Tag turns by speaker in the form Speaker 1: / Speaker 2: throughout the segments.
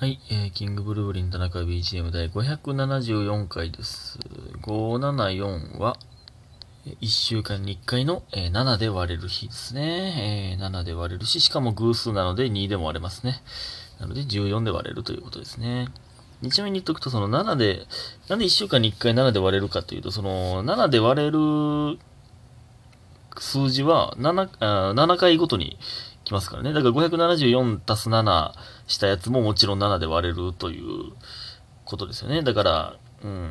Speaker 1: はい、えー、キングブルーブリン田中 BGM 第574回です。574は、1週間に1回の、えー7で割れる日ですね。えー7で割れるし、しかも偶数なので2でも割れますね。なので14で割れるということですね。ちなみに言っとくと、その7で、なんで1週間に1回7で割れるかというと、その7で割れる数字は 7, 7回ごとに来ますからね。だから574足す7したやつももちろん7で割れるということですよね。だから、うん。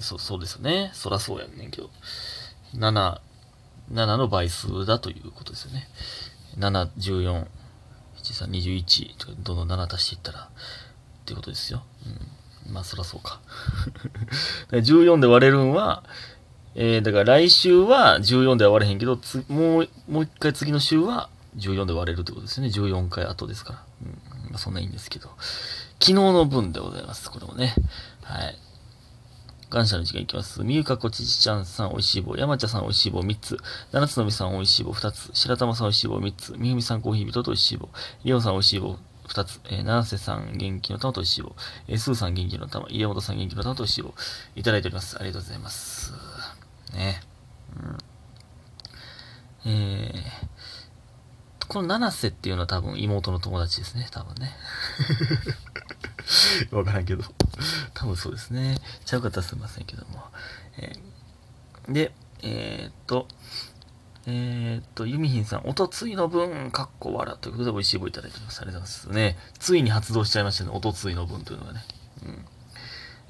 Speaker 1: そう、そうですよね。そらそうやんねんけど。7、7の倍数だということですよね。7、14、13、21とどんどん7足していったら、っていうことですよ。うん。まあそらそうか。14で割れるんは、えー、だから来週は14では割れへんけど、もう、もう一回次の週は14で割れるってことですね。14回後ですから。うん。まあそんないいんですけど。昨日の分でございます。これもね。はい。感謝の時間いきます。みゆかこちちちゃんさんおいしい棒、山茶さんおいしい棒3つ、七つのみさんおいしい棒2つ、白玉さんおいしい棒3つ、みふみさんコーヒー人とおいしい棒、りおさんおいしい棒2つ、えー、七瀬さん元気の玉とおいしい棒、えー、すーさん元気の玉、家元さん元気の玉とおいしい棒、いただいております。ありがとうございます。ね。うん。えー、この七瀬っていうのは多分妹の友達ですね。多分ね。わからんけど。多分そうですね。ちゃうかったらすみませんけども。えーで、えーっと、えーっと、ユミヒンさん、おとついの分、かっこわらということで、美味しい棒いただいております。ありがとうございます。ね。ついに発動しちゃいましたね。おとついの分というのがね。うん。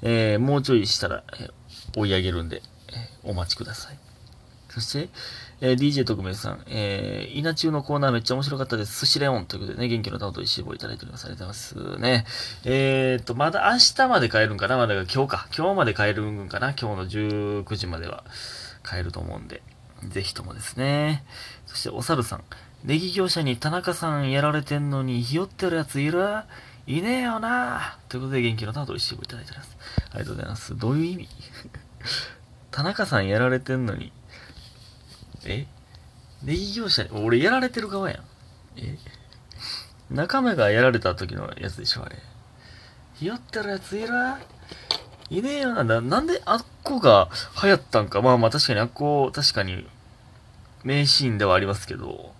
Speaker 1: えーもうちょいしたら、えー追い上げるんで、えーお待ちください。そして、えー DJ 特命さん、えー、稲中のコーナーめっちゃ面白かったです。寿司レオンということでね、元気の玉と石棒いただいております。ありがとうございます。ね。えーっと、まだ明日まで帰るんかな？まだ今日か。今日まで帰るんかな？今日の19時までは帰ると思うんで、ぜひともですね。そして、お猿さん、ネギ業者に田中さんやられてんのにひよってるやついる？いねえよなということで、元気の玉と石棒いただいております。ありがとうございます。どういう意味？田中さんやられてんのに、え？ネギ業者に、俺やられてる側やん。え？中目がやられた時のやつでしょ、あれ。ひよってるやついるいねえよな。ななんであっこが流行ったんか。まあまあ確かにあっこ、確かに名シーンではありますけど、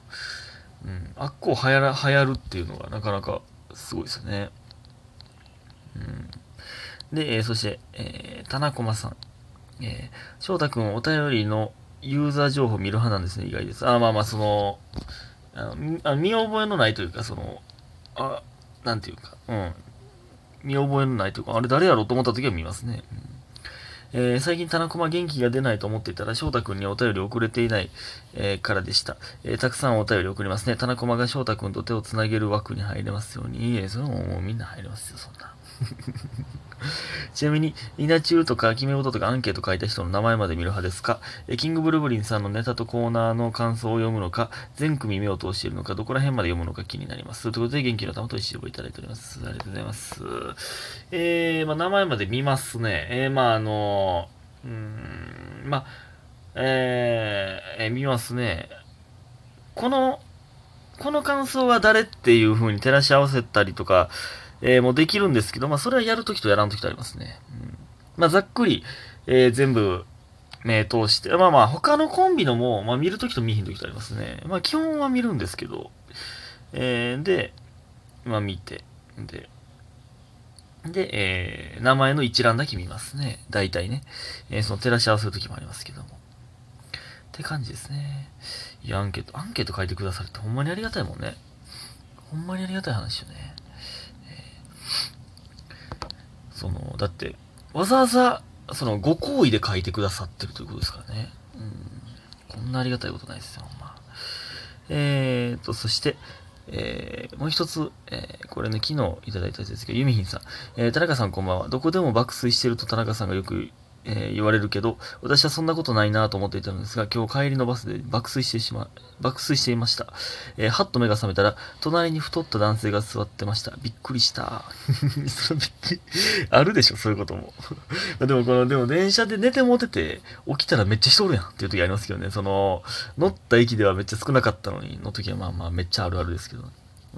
Speaker 1: うん、あっこ流行ら、流行るっていうのがなかなかすごいですよね。うん。で、えーそして、えー、田中駒さん。えー、翔太くんお便りのユーザー情報見る派なんですね、意外です。あ、まあまあ、その、あの見覚えのないというか、その、あ、なんていうか、うん。見覚えのないというか、あれ誰やろうと思った時は見ますね。うんえー最近田中駒元気が出ないと思っていたら翔太くんにお便り送れていない、えーからでした、えーたくさんお便り送りますね。田中駒が翔太くんと手をつなげる枠に入れますように。いえ、それももうみんな入れますよ、そんな。ちなみに、稲中とか、決め事とかアンケート書いた人の名前まで見る派ですか？えキングブルブリンさんのネタとコーナーの感想を読むのか、全組目を通しているのか、どこら辺まで読むのか気になります。ということで、元気の玉と一緒をいただいております。ありがとうございます。えー、まあ、名前まで見ますね。えー、まあ、あのうーん、まあ、えー、えー見ますね。この、この感想は誰っていう風に照らし合わせたりとか、えーもうできるんですけど、まあ、それはやるときとやらんときとありますね。うん、まあ、ざっくり、えー全部、目通して、まあまあ、他のコンビのも、まあ、見るときと見ひんときとありますね。まあ、基本は見るんですけど、えーで、まあ、見て、で、で、えー名前の一覧だけ見ますね。大体ね。えーその照らし合わせるときもありますけども。って感じですね。いや、アンケート、アンケート書いてくださるってほんまにありがたいもんね。ほんまにありがたい話よね。その、だって、わざわざ、その、ご好意で書いてくださってるということですからね。うん。こんなありがたいことないですよ、ほんま。えーと、そして、えー、もう一つ、えー、これね、昨日いただいたやつですけど、ユミヒンさん。えー、田中さんこんばんは。どこでも爆睡してると田中さんがよく、えー言われるけど、私はそんなことないなと思っていたのですが、今日帰りのバスで爆睡してしま、爆睡していました。えーはっと目が覚めたら、隣に太った男性が座ってました。びっくりした。それびっくり。あるでしょ、そういうことも。でもこの、でも電車で寝てもうてて、起きたらめっちゃ人おるやんっていう時ありますけどね。その、乗った駅ではめっちゃ少なかったのに、の時はまあまあめっちゃあるあるですけど。う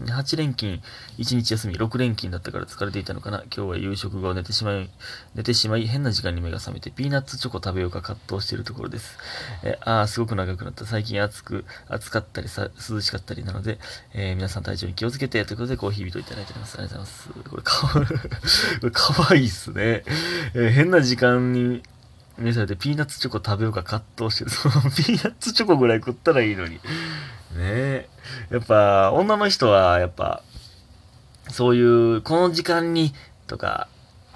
Speaker 1: 8連勤、1日休み、6連勤だったから疲れていたのかな。今日は夕食後寝てしまい、寝てしまい、変な時間に目が覚めて、ピーナッツチョコ食べようか葛藤しているところです。えああ、すごく長くなった。最近暑く、暑かったりさ、涼しかったりなので、えー、皆さん体調に気をつけて、ということでコーヒー人いただいております。ありがとうございます。これかわ、これかわいいっすね。えー、変な時間に、目覚めてピーナッツチョコ食べようか葛藤してる。そ のピーナッツチョコぐらい食ったらいいのに。ねやっぱ、女の人は、やっぱ、そういう、この時間に、とか、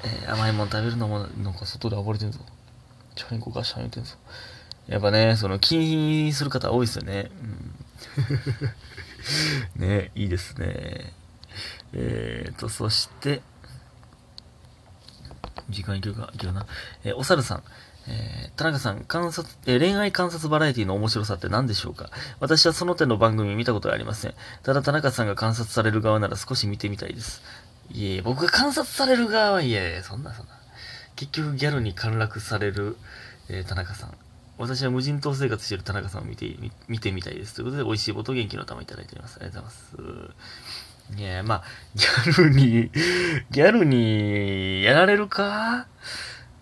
Speaker 1: えー、甘いもの食べるのも、なんか外で暴れてんぞ。チャリンコガシャン言うてんぞ。やっぱね、その、気にする方多いですよね。うん、ねいいですね。えーと、そして、時間いけるか、いけるな。えー、お猿さん。えー、田中さん、観察、えー、恋愛観察バラエティの面白さって何でしょうか？私はその手の番組見たことはありません。ただ田中さんが観察される側なら少し見てみたいです。いえいえ、僕が観察される側はいえ、そんなそんな。結局ギャルに陥落される、えー、田中さん。私は無人島生活している田中さんを見て、見てみたいです。ということで、美味しいボト元気の玉いただいております。ありがとうございます。いや、まあ、ギャルに、ギャルにやられるか？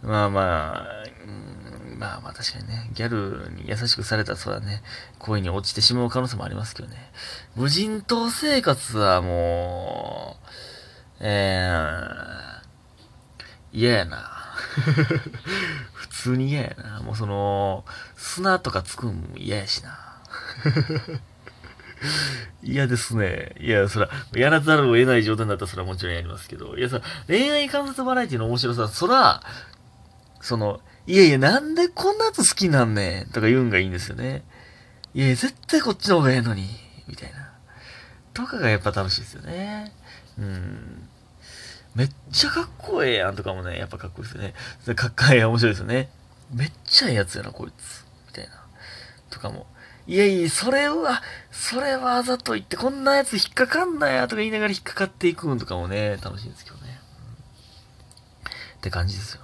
Speaker 1: まあまあ、うん、まあまあ確かにね、ギャルに優しくされたらそうだね、恋に落ちてしまう可能性もありますけどね。無人島生活はもう、えー、嫌やな。普通に嫌やな。もうその、砂とかつくんも嫌やしな。嫌ですね。いや、そら、やらざるを得ない状態だったらそれはもちろんやりますけど。いや、さ、恋愛観察バラエティの面白さ、そら、その、いやいや、なんでこんなやつ好きなんねんとか言うんがいいんですよね。いやいや、絶対こっちの方がええのに、みたいな。とかがやっぱ楽しいですよね。うん。めっちゃかっこええやんとかもね、やっぱかっこいいですよね。かっこいい、面白いですよね。めっちゃええやつやな、こいつ。みたいな。とかも。いやいや、それは、それはあざといって、こんなやつ引っかかんなやとか言いながら引っかかっていくんとかもね、楽しいんですけどね。って感じですよ。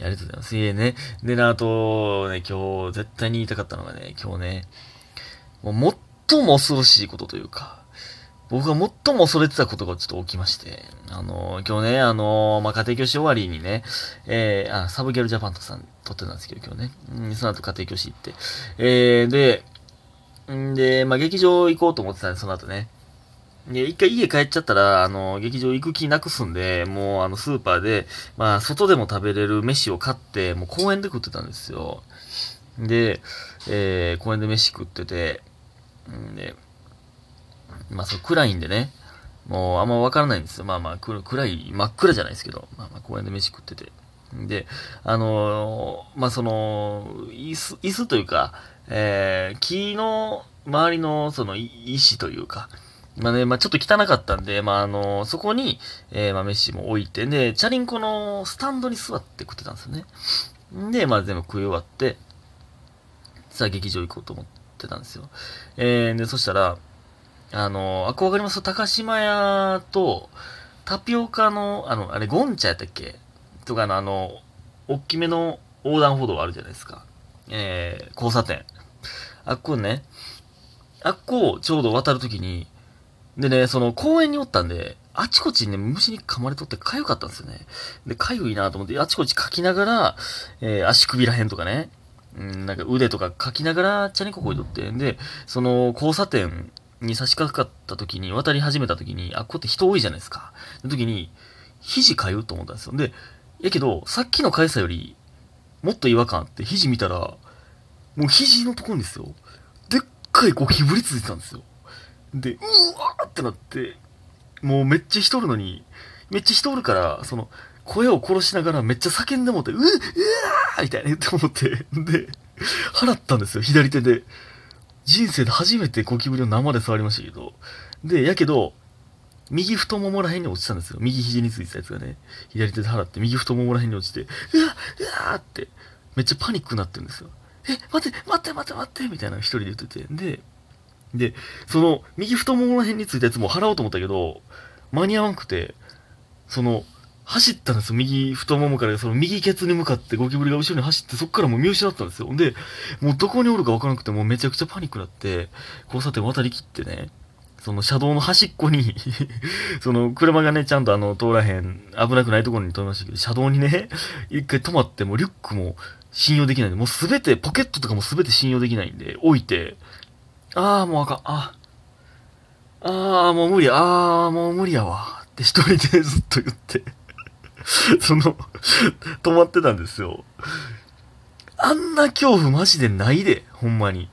Speaker 1: ありがとうございます。いえね。で、あと、ね、今日絶対に言いたかったのがね、今日ね、もう最も恐ろしいことというか、僕が最も恐れてたことがちょっと起きまして、あの今日ね、あのまあ、家庭教師終わりにね、えー、あ、サブギャルジャパンとさん撮ってたんですけど、今日ね、うん、その後家庭教師行って、えー、で、んで、まあ、劇場行こうと思ってたんで、その後ね。で、一回家帰っちゃったら、あの、劇場行く気なくすんで、もうあの、スーパーで、まあ、外でも食べれる飯を買って、もう公園で食ってたんですよ。で、えー、公園で飯食ってて、んで、まあ、そう、暗いんでね、もうあんまわからないんですよ。まあまあ、暗い、真っ暗じゃないですけど、まあまあ、公園で飯食ってて。で、あのー、まあその、椅子、椅子というか、えー、木の周りのその石というか、まあね、まあちょっと汚かったんで、まああの、そこに、えー、まあ飯も置いて、で、チャリンコのスタンドに座って食ってたんですよね。で、まあ全部食い終わって、さあ劇場行こうと思ってたんですよ。えー、で、そしたら、あの、あ、こうわかります高島屋と、タピオカの、あの、あれ、ゴンチャやったっけ？とかのあの、大きめの横断歩道あるじゃないですか。えー、交差点。あっこね、あっこをちょうど渡るときに、でね、その公園におったんで、あちこちにね、虫に噛まれとって痒かったんですよね。で、痒いなと思って、あちこち書きながら、えー、足首らへんとかね、うん、なんか腕とか書きながら、チャリンコこいとって、で、その交差点に差し掛かった時に、渡り始めた時に、あっこって人多いじゃないですか。の時に、肘かゆと思ったんですよ。で、やけど、さっきの速さより、もっと違和感あって、肘見たら、もう肘のところにですよ。でっかいゴキブリついてたんですよ。で、うわーってなって、もうめっちゃ人おるのに、めっちゃ人おるから、その、声を殺しながらめっちゃ叫んでもって、ううわーみたいな言って思って、で、払ったんですよ、左手で。人生で初めてゴキブリを生で触りましたけど。で、やけど、右太ももらへんに落ちたんですよ。右肘についてたやつがね。左手で払って、右太ももらへんに落ちて、うわうわって、めっちゃパニックになってるんですよ。え、待って、待って、待って、待って、みたいな一人で言ってて。で、で、その、右太ももの辺についたやつも払おうと思ったけど、間に合わんくて、その、走ったんですよ。右太ももから、その右ケツに向かってゴキブリが後ろに走って、そっからもう見失ったんですよ。で、もうどこにおるかわからなくて、もうめちゃくちゃパニックになって、交差点渡りきってね、その車道の端っこに その車がね、ちゃんとあの、通らへん、危なくないところに止めましたけど、車道にね、一回止まってもうリュックも信用できないんで、もうすべて、ポケットとかもすべて信用できないんで、置いて、ああ、もうあかん、あああ、もう無理、ああ、もう無理やわ。って一人でずっと言って その、止まってたんですよ。あんな恐怖マジでないで、ほんまに。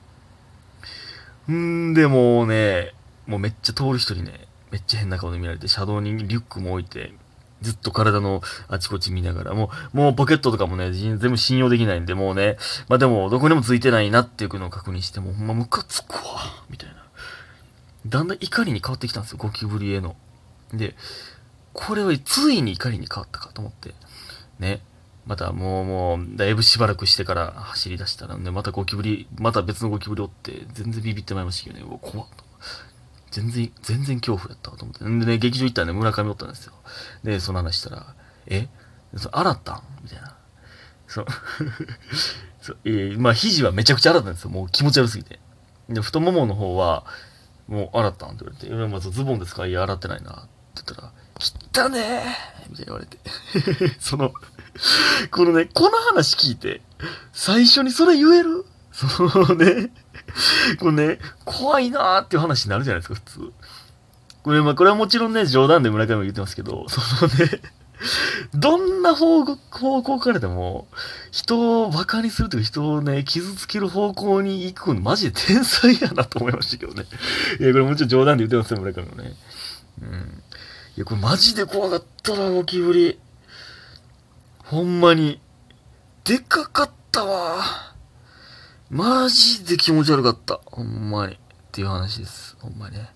Speaker 1: んで、もうね、もうめっちゃ通る人にね、めっちゃ変な顔で見られて、車道にリュックも置いて、ずっと体のあちこち見ながら、もう、もうポケットとかもね、全部信用できないんで、もうね、まあでも、どこにもついてないなっていうのを確認して、もうほんまムカつくわ、みたいな。だんだん怒りに変わってきたんですよ、ゴキブリへの。で、これはついに怒りに変わったかと思って、ね。またもう、もう、だいぶしばらくしてから走り出したら、ね、またゴキブリ、また別のゴキブリおって、全然ビビってまいりましたけどね、うわ、怖っ。全然、全然恐怖やったと思って。んでね、劇場行ったらね、村上おったんですよ。で、その話したら、え？そ洗ったん？みたいな。そ う。そうえー、まあ、肘はめちゃくちゃ洗ったんですよ。もう気持ち悪すぎて。で、太ももの方は、もう洗ったんって言われて、いや、まずズボンですかいや、洗ってないな。って言ったら、汚ねーみたいに言われて。その、このね、この話聞いて、最初にそれ言える？そのね、これね、怖いなーっていう話になるじゃないですか、普通。これ、まあ、これはもちろんね、冗談で村上も言ってますけど、そのね、どんな方向、方向からでも、人を馬鹿にするというか、人をね、傷つける方向に行くの、マジで天才やなと思いましたけどね。いや、これもちろん冗談で言ってますよ、村上もね。うん。いや、これマジで怖かったな、ゴキブリ。ほんまに。でかかったわ。マジで気持ち悪かった。ほんまに。っていう話です。ほんまにね。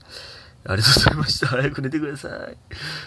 Speaker 1: ありがとうございました。早く寝てください。